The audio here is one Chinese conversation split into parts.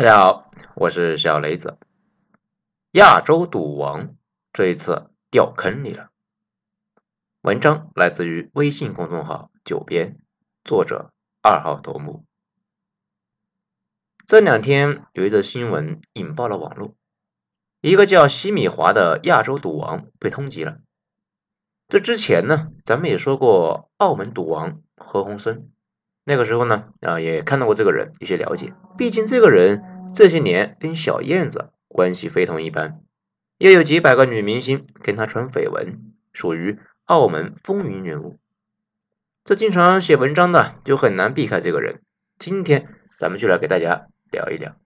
大家好，我是小雷子。亚洲赌王这一次掉坑里了。文章来自于微信公众号“九编”，作者二号头目。这两天有一则新闻引爆了网络，一个叫西米华的亚洲赌王被通缉了。这之前呢，咱们也说过澳门赌王何鸿燊。那个时候呢，啊，也看到过这个人，一些了解。毕竟这个人这些年跟小燕子关系非同一般，也有几百个女明星跟他传绯闻，属于澳门风云人物。这经常写文章的就很难避开这个人。今天咱们就来给大家聊一聊。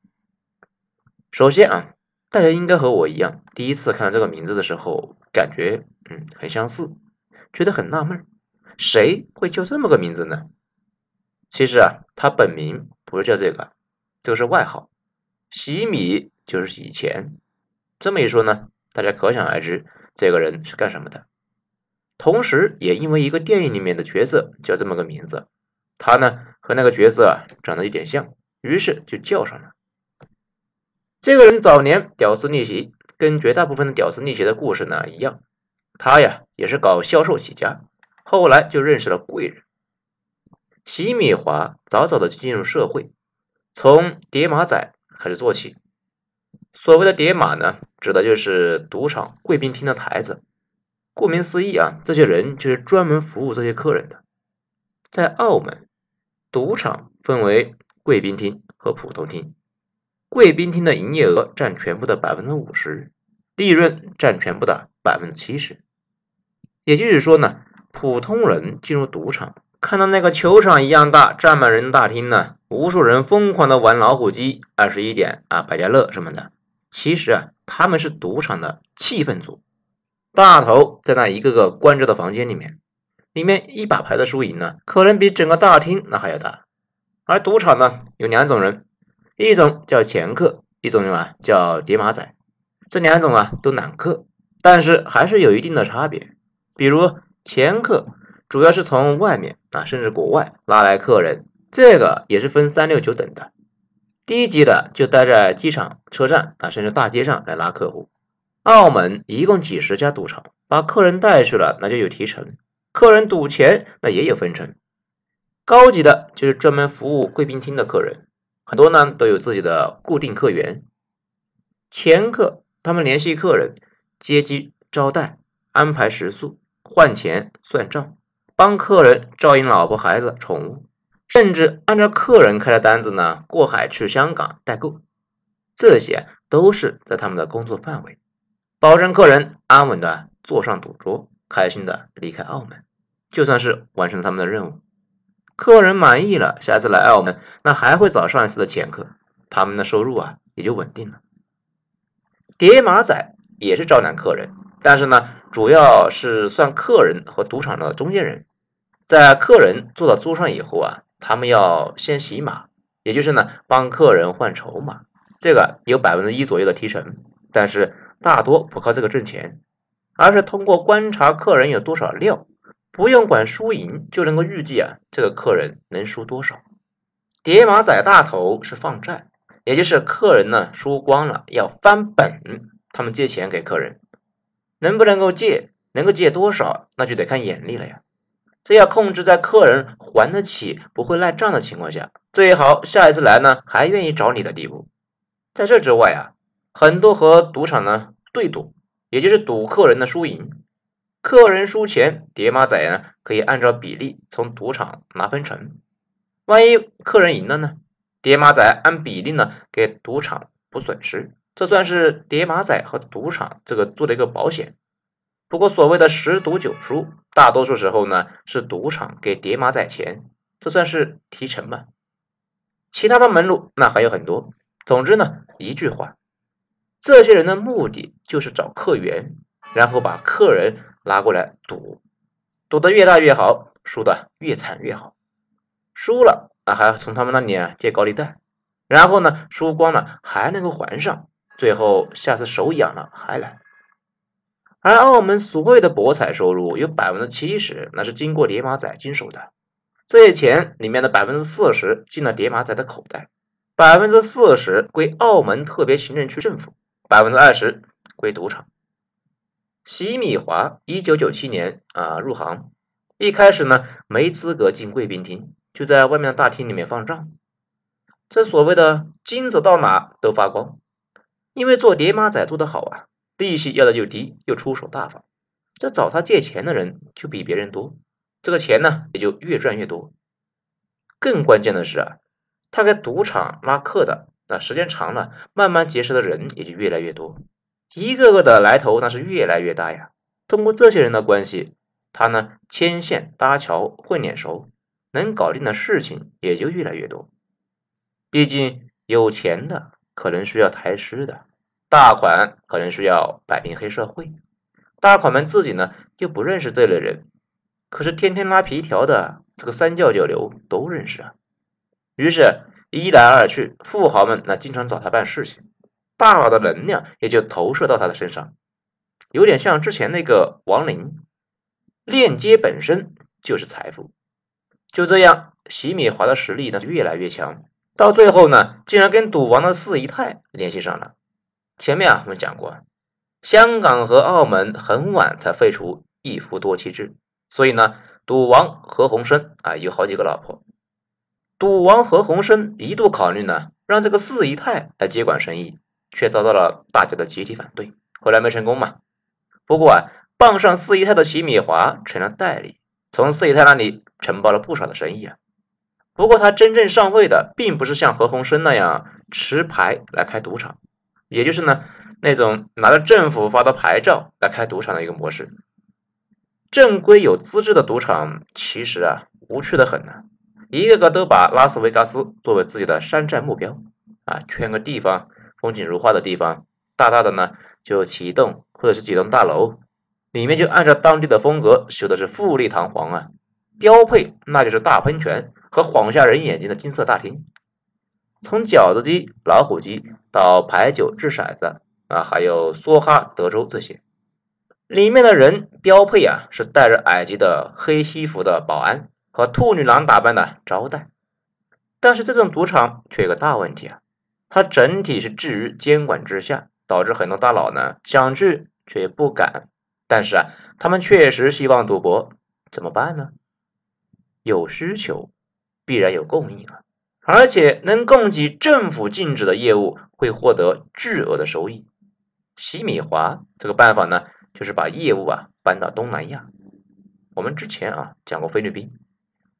首先啊，大家应该和我一样，第一次看到这个名字的时候，感觉嗯很相似，觉得很纳闷，谁会叫这么个名字呢？其实啊，他本名不是叫这个，这个是外号，洗米就是洗钱。这么一说呢，大家可想而知这个人是干什么的。同时，也因为一个电影里面的角色叫这么个名字，他呢和那个角色啊长得有点像，于是就叫上了。这个人早年屌丝逆袭，跟绝大部分的屌丝逆袭的故事呢一样，他呀也是搞销售起家，后来就认识了贵人。席米华早早的进入社会，从叠马仔开始做起。所谓的叠马呢，指的就是赌场贵宾厅的台子。顾名思义啊，这些人就是专门服务这些客人的。在澳门，赌场分为贵宾厅和普通厅。贵宾厅的营业额占全部的百分之五十，利润占全部的百分之七十。也就是说呢，普通人进入赌场。看到那个球场一样大、站满人的大厅呢，无数人疯狂的玩老虎机、二十一点啊、百家乐什么的。其实啊，他们是赌场的气氛组，大头在那一个个关着的房间里面，里面一把牌的输赢呢，可能比整个大厅那还要大。而赌场呢，有两种人，一种叫掮客，一种啊叫叠马仔。这两种啊都揽客，但是还是有一定的差别。比如掮客。主要是从外面啊，甚至国外拉来客人，这个也是分三六九等的。低级的就待在机场、车站啊，甚至大街上来拉客户。澳门一共几十家赌场，把客人带去了，那就有提成；客人赌钱，那也有分成。高级的就是专门服务贵宾厅的客人，很多呢都有自己的固定客源。前客他们联系客人，接机、招待、安排食宿、换钱、算账。帮客人照应老婆、孩子、宠物，甚至按照客人开的单子呢，过海去香港代购，这些都是在他们的工作范围，保证客人安稳的坐上赌桌，开心的离开澳门，就算是完成他们的任务。客人满意了，下次来澳门，那还会找上一次的前客，他们的收入啊也就稳定了。叠马仔也是招揽客人。但是呢，主要是算客人和赌场的中间人，在客人坐到桌上以后啊，他们要先洗马，也就是呢帮客人换筹码，这个有百分之一左右的提成，但是大多不靠这个挣钱，而是通过观察客人有多少料，不用管输赢就能够预计啊这个客人能输多少。叠马仔大头是放债，也就是客人呢输光了要翻本，他们借钱给客人。能不能够借，能够借多少，那就得看眼力了呀。这要控制在客人还得起、不会赖账的情况下，最好下一次来呢还愿意找你的地步。在这之外啊，很多和赌场呢对赌，也就是赌客人的输赢。客人输钱，叠马仔呢可以按照比例从赌场拿分成。万一客人赢了呢，叠马仔按比例呢给赌场补损失。这算是叠马仔和赌场这个做的一个保险。不过所谓的十赌九输，大多数时候呢是赌场给叠马仔钱，这算是提成吧。其他的门路那还有很多。总之呢，一句话，这些人的目的就是找客源，然后把客人拉过来赌，赌的越大越好，输的越惨越好。输了啊，还要从他们那里啊借高利贷，然后呢输光了还能够还上。最后，下次手痒了还来。而澳门所有的博彩收入有百分之七十，那是经过叠马仔经手的。这些钱里面的百分之四十进了叠马仔的口袋，百分之四十归澳门特别行政区政府，百分之二十归赌场。席米华一九九七年啊入行，一开始呢没资格进贵宾厅，就在外面的大厅里面放账。这所谓的金子到哪都发光，因为做叠马仔做得好啊，利息要的又低，又出手大方，这找他借钱的人就比别人多，这个钱呢也就越赚越多。更关键的是啊，他给赌场拉客的，那时间长了，慢慢结识的人也就越来越多。一个个的来头那是越来越大呀！通过这些人的关系，他呢牵线搭桥混脸熟，能搞定的事情也就越来越多。毕竟有钱的可能需要抬尸的，大款可能需要摆平黑社会，大款们自己呢又不认识这类人，可是天天拉皮条的这个三教九流都认识啊。于是，一来二去，富豪们那经常找他办事情。大佬的能量也就投射到他的身上，有点像之前那个王林，链接本身就是财富。就这样，席米华的实力呢越来越强，到最后呢，竟然跟赌王的四姨太联系上了。前面啊，我们讲过，香港和澳门很晚才废除一夫多妻制，所以呢，赌王何鸿燊啊有好几个老婆。赌王何鸿燊一度考虑呢，让这个四姨太来接管生意。却遭到了大家的集体反对，后来没成功嘛。不过啊，傍上四姨太的齐米华成了代理，从四姨太那里承包了不少的生意啊。不过他真正上位的，并不是像何鸿燊那样持牌来开赌场，也就是呢那种拿着政府发的牌照来开赌场的一个模式。正规有资质的赌场其实啊无趣的很呢，一个个都把拉斯维加斯作为自己的山寨目标啊，圈个地方。风景如画的地方，大大的呢就起一栋或者是几栋大楼，里面就按照当地的风格修的是富丽堂皇啊，标配那就是大喷泉和晃瞎人眼睛的金色大厅。从饺子机、老虎机到牌九、掷骰子啊，还有梭哈、德州这些，里面的人标配啊是戴着矮级的黑西服的保安和兔女郎打扮的招待。但是这种赌场却有个大问题啊。它整体是置于监管之下，导致很多大佬呢想去却不敢。但是啊，他们确实希望赌博，怎么办呢？有需求，必然有供应啊！而且能供给政府禁止的业务，会获得巨额的收益。洗米华这个办法呢，就是把业务啊搬到东南亚。我们之前啊讲过菲律宾，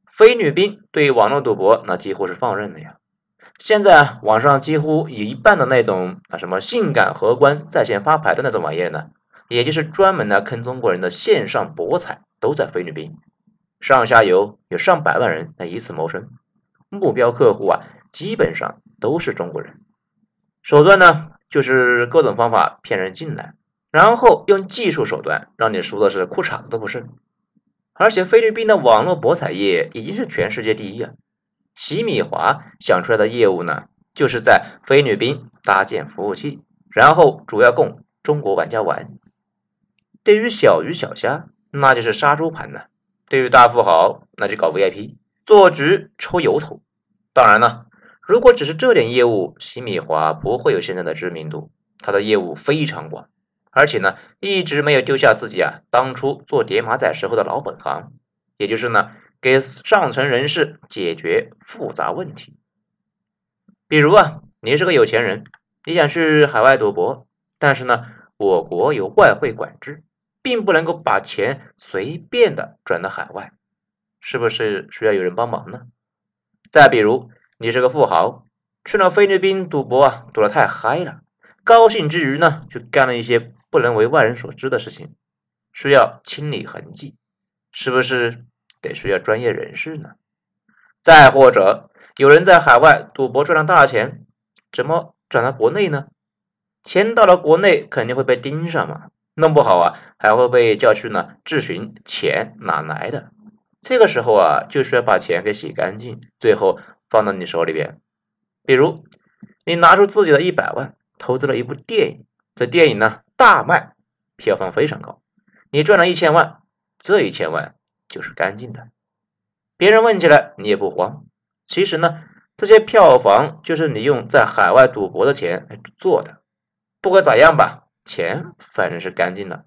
菲律宾对网络赌博那几乎是放任的呀。现在啊，网上几乎有一半的那种啊，什么性感荷官在线发牌的那种玩意儿呢，也就是专门来坑中国人的线上博彩，都在菲律宾，上下游有上百万人来以此谋生，目标客户啊，基本上都是中国人，手段呢就是各种方法骗人进来，然后用技术手段让你输的是裤衩子都不剩，而且菲律宾的网络博彩业已经是全世界第一啊。席米华想出来的业务呢，就是在菲律宾搭建服务器，然后主要供中国玩家玩。对于小鱼小虾，那就是杀猪盘呢；对于大富豪，那就搞 VIP，做局抽油头。当然了，如果只是这点业务，洗米华不会有现在的知名度。他的业务非常广，而且呢，一直没有丢下自己啊当初做叠马仔时候的老本行，也就是呢。给上层人士解决复杂问题，比如啊，你是个有钱人，你想去海外赌博，但是呢，我国有外汇管制，并不能够把钱随便的转到海外，是不是需要有人帮忙呢？再比如，你是个富豪，去了菲律宾赌博啊，赌的太嗨了，高兴之余呢，就干了一些不能为外人所知的事情，需要清理痕迹，是不是？得需要专业人士呢。再或者，有人在海外赌博赚了大钱，怎么转到国内呢？钱到了国内肯定会被盯上嘛，弄不好啊，还会被叫去呢质询钱哪来的。这个时候啊，就需要把钱给洗干净，最后放到你手里边。比如，你拿出自己的一百万，投资了一部电影，这电影呢大卖，票房非常高，你赚了一千万，这一千万。就是干净的，别人问起来你也不慌。其实呢，这些票房就是你用在海外赌博的钱来做的。不管咋样吧，钱反正是干净的。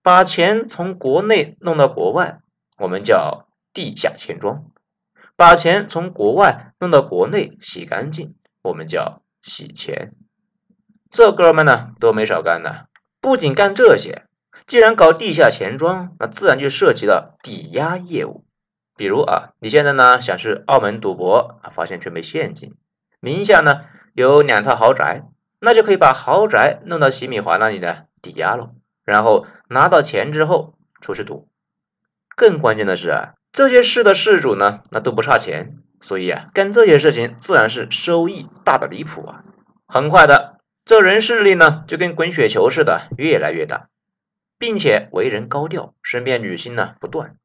把钱从国内弄到国外，我们叫地下钱庄；把钱从国外弄到国内洗干净，我们叫洗钱。这哥们呢都没少干的，不仅干这些，既然搞地下钱庄，那自然就涉及到抵押业务。比如啊，你现在呢想去澳门赌博啊，发现却没现金，名下呢有两套豪宅，那就可以把豪宅弄到洗米华那里呢抵押了，然后。拿到钱之后出去赌，更关键的是啊，这些事的事主呢，那都不差钱，所以啊，干这些事情自然是收益大的离谱啊。很快的，这人势力呢就跟滚雪球似的越来越大，并且为人高调，身边女星呢不断。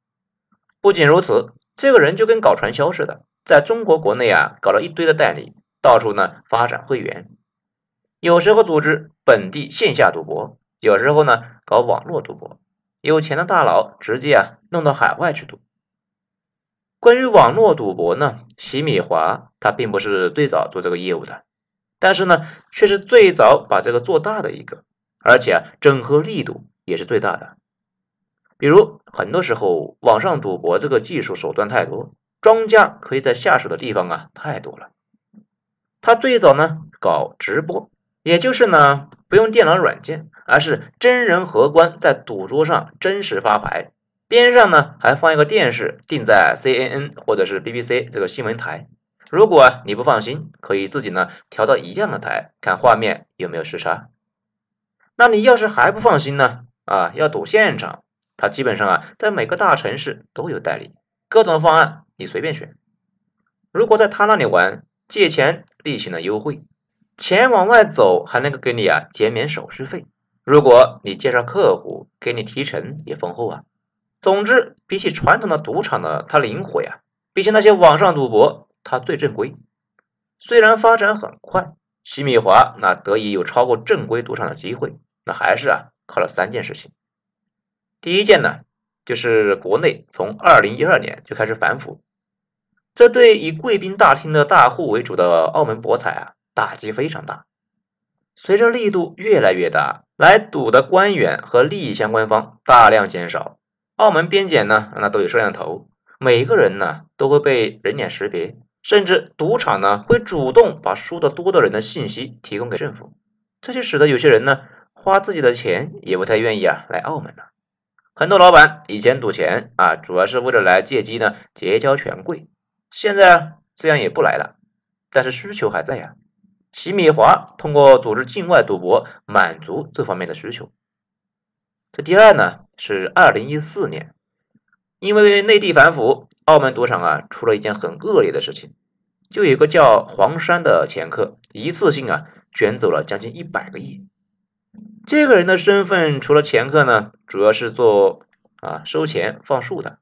不仅如此，这个人就跟搞传销似的，在中国国内啊搞了一堆的代理，到处呢发展会员，有时候组织本地线下赌博。有时候呢，搞网络赌博，有钱的大佬直接啊弄到海外去赌。关于网络赌博呢，洗米华他并不是最早做这个业务的，但是呢，却是最早把这个做大的一个，而且啊，整合力度也是最大的。比如很多时候，网上赌博这个技术手段太多，庄家可以在下手的地方啊太多了。他最早呢搞直播，也就是呢。不用电脑软件，而是真人荷官在赌桌上真实发牌，边上呢还放一个电视，定在 CNN 或者是 BBC 这个新闻台。如果你不放心，可以自己呢调到一样的台，看画面有没有时差。那你要是还不放心呢？啊，要赌现场，他基本上啊在每个大城市都有代理，各种方案你随便选。如果在他那里玩，借钱利息呢优惠。钱往外走还能够给你啊减免手续费，如果你介绍客户给你提成也丰厚啊。总之，比起传统的赌场呢，它灵活呀；比起那些网上赌博，它最正规。虽然发展很快，西米华那得以有超过正规赌场的机会，那还是啊靠了三件事情。第一件呢，就是国内从二零一二年就开始反腐，这对以贵宾大厅的大户为主的澳门博彩啊。打击非常大，随着力度越来越大，来赌的官员和利益相关方大量减少。澳门边检呢，那都有摄像头，每个人呢都会被人脸识别，甚至赌场呢会主动把输的多的人的信息提供给政府。这就使得有些人呢花自己的钱也不太愿意啊来澳门了。很多老板以前赌钱啊，主要是为了来借机呢结交权贵，现在啊这样也不来了，但是需求还在呀。席米华通过组织境外赌博满足这方面的需求。这第二呢是二零一四年，因为内地反腐，澳门赌场啊出了一件很恶劣的事情，就有个叫黄山的掮客一次性啊卷走了将近一百个亿。这个人的身份除了掮客呢，主要是做啊收钱放数的，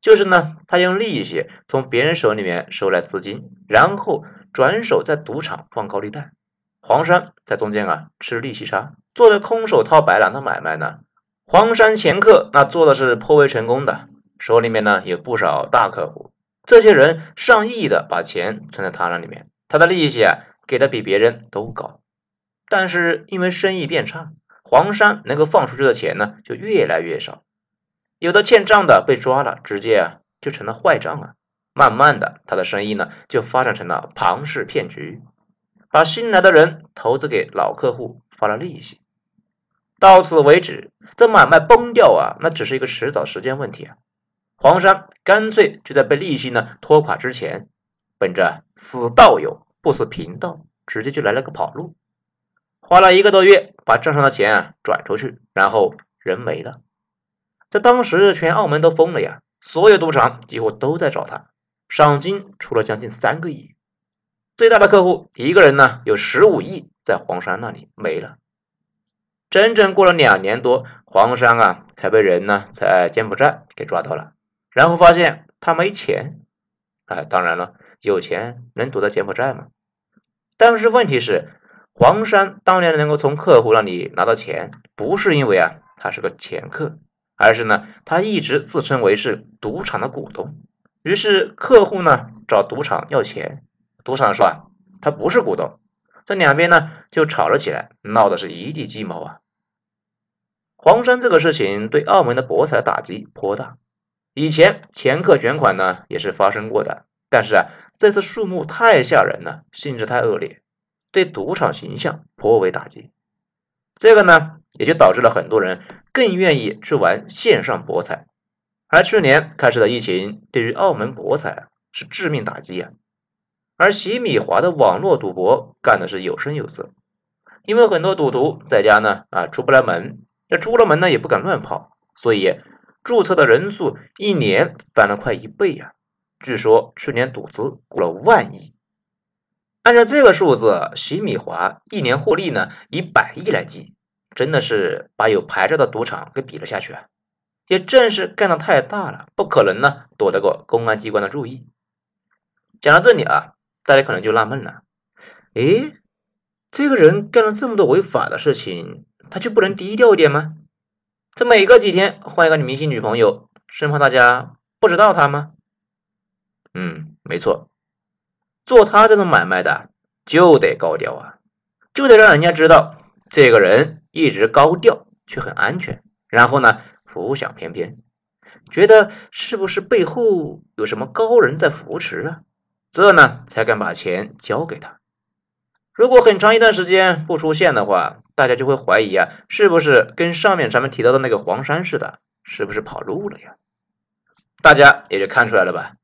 就是呢他用利息从别人手里面收来资金，然后。转手在赌场放高利贷，黄山在中间啊吃利息差，做的空手套白狼的买卖呢。黄山前客那做的是颇为成功的，手里面呢有不少大客户，这些人上亿的把钱存在他那里面，他的利息啊给的比别人都高。但是因为生意变差，黄山能够放出去的钱呢就越来越少，有的欠账的被抓了，直接啊就成了坏账了。慢慢的，他的生意呢就发展成了庞氏骗局，把新来的人投资给老客户发了利息，到此为止，这买卖崩掉啊，那只是一个迟早时间问题啊。黄山干脆就在被利息呢拖垮之前，本着死道友不死贫道，直接就来了个跑路，花了一个多月把账上的钱啊转出去，然后人没了。在当时，全澳门都疯了呀，所有赌场几乎都在找他。赏金出了将近三个亿，最大的客户一个人呢有十五亿，在黄山那里没了。整整过了两年多，黄山啊才被人呢在柬埔寨给抓到了，然后发现他没钱。哎，当然了，有钱能躲在柬埔寨吗？但是问题是，黄山当年能够从客户那里拿到钱，不是因为啊他是个掮客，而是呢他一直自称为是赌场的股东。于是客户呢找赌场要钱，赌场说啊他不是股东，这两边呢就吵了起来，闹的是一地鸡毛啊。黄山这个事情对澳门的博彩打击颇大，以前前客卷款呢也是发生过的，但是啊这次数目太吓人了，性质太恶劣，对赌场形象颇为打击。这个呢也就导致了很多人更愿意去玩线上博彩。而去年开始的疫情对于澳门博彩是致命打击呀，而洗米华的网络赌博干的是有声有色，因为很多赌徒在家呢啊出不来门，那出了门呢也不敢乱跑，所以注册的人数一年翻了快一倍呀，据说去年赌资过了万亿，按照这个数字，洗米华一年获利呢以百亿来计，真的是把有牌照的赌场给比了下去啊。也正是干的太大了，不可能呢躲得过公安机关的注意。讲到这里啊，大家可能就纳闷了：诶，这个人干了这么多违法的事情，他就不能低调一点吗？这每隔几天换一个女明星女朋友，生怕大家不知道他吗？嗯，没错，做他这种买卖的就得高调啊，就得让人家知道这个人一直高调却很安全，然后呢。浮想翩翩，觉得是不是背后有什么高人在扶持啊？这呢才敢把钱交给他。如果很长一段时间不出现的话，大家就会怀疑啊，是不是跟上面咱们提到的那个黄山似的，是不是跑路了呀？大家也就看出来了吧？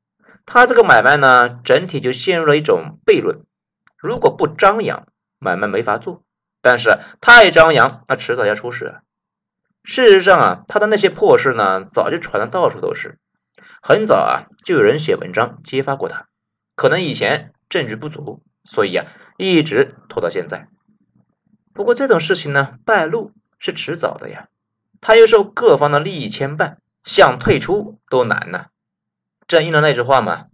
他这个买卖呢，整体就陷入了一种悖论。如果不张扬，买卖没法做；但是太张扬，那迟早要出事。事实上啊，他的那些破事呢，早就传的到处都是。很早啊，就有人写文章揭发过他。可能以前证据不足，所以啊，一直拖到现在。不过这种事情呢，败露是迟早的呀。他又受各方的利益牵绊，想退出都难呐。正应了那句话嘛：“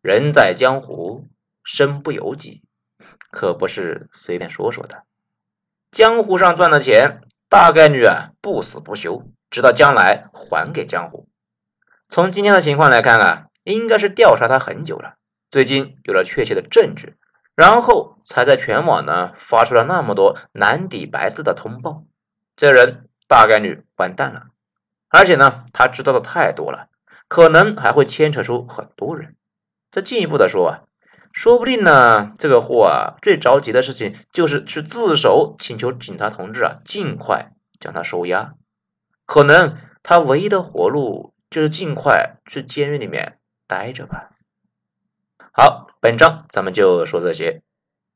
人在江湖，身不由己。”可不是随便说说的。江湖上赚的钱。大概率啊，不死不休，直到将来还给江湖。从今天的情况来看啊，应该是调查他很久了，最近有了确切的证据，然后才在全网呢发出了那么多蓝底白字的通报。这人大概率完蛋了，而且呢，他知道的太多了，可能还会牵扯出很多人。再进一步的说啊。说不定呢，这个货啊，最着急的事情就是去自首，请求警察同志啊，尽快将他收押。可能他唯一的活路就是尽快去监狱里面待着吧。好，本章咱们就说这些。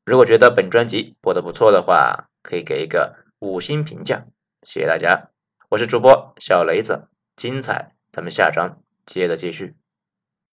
如果觉得本专辑播的不错的话，可以给一个五星评价，谢谢大家。我是主播小雷子，精彩咱们下章接着继续。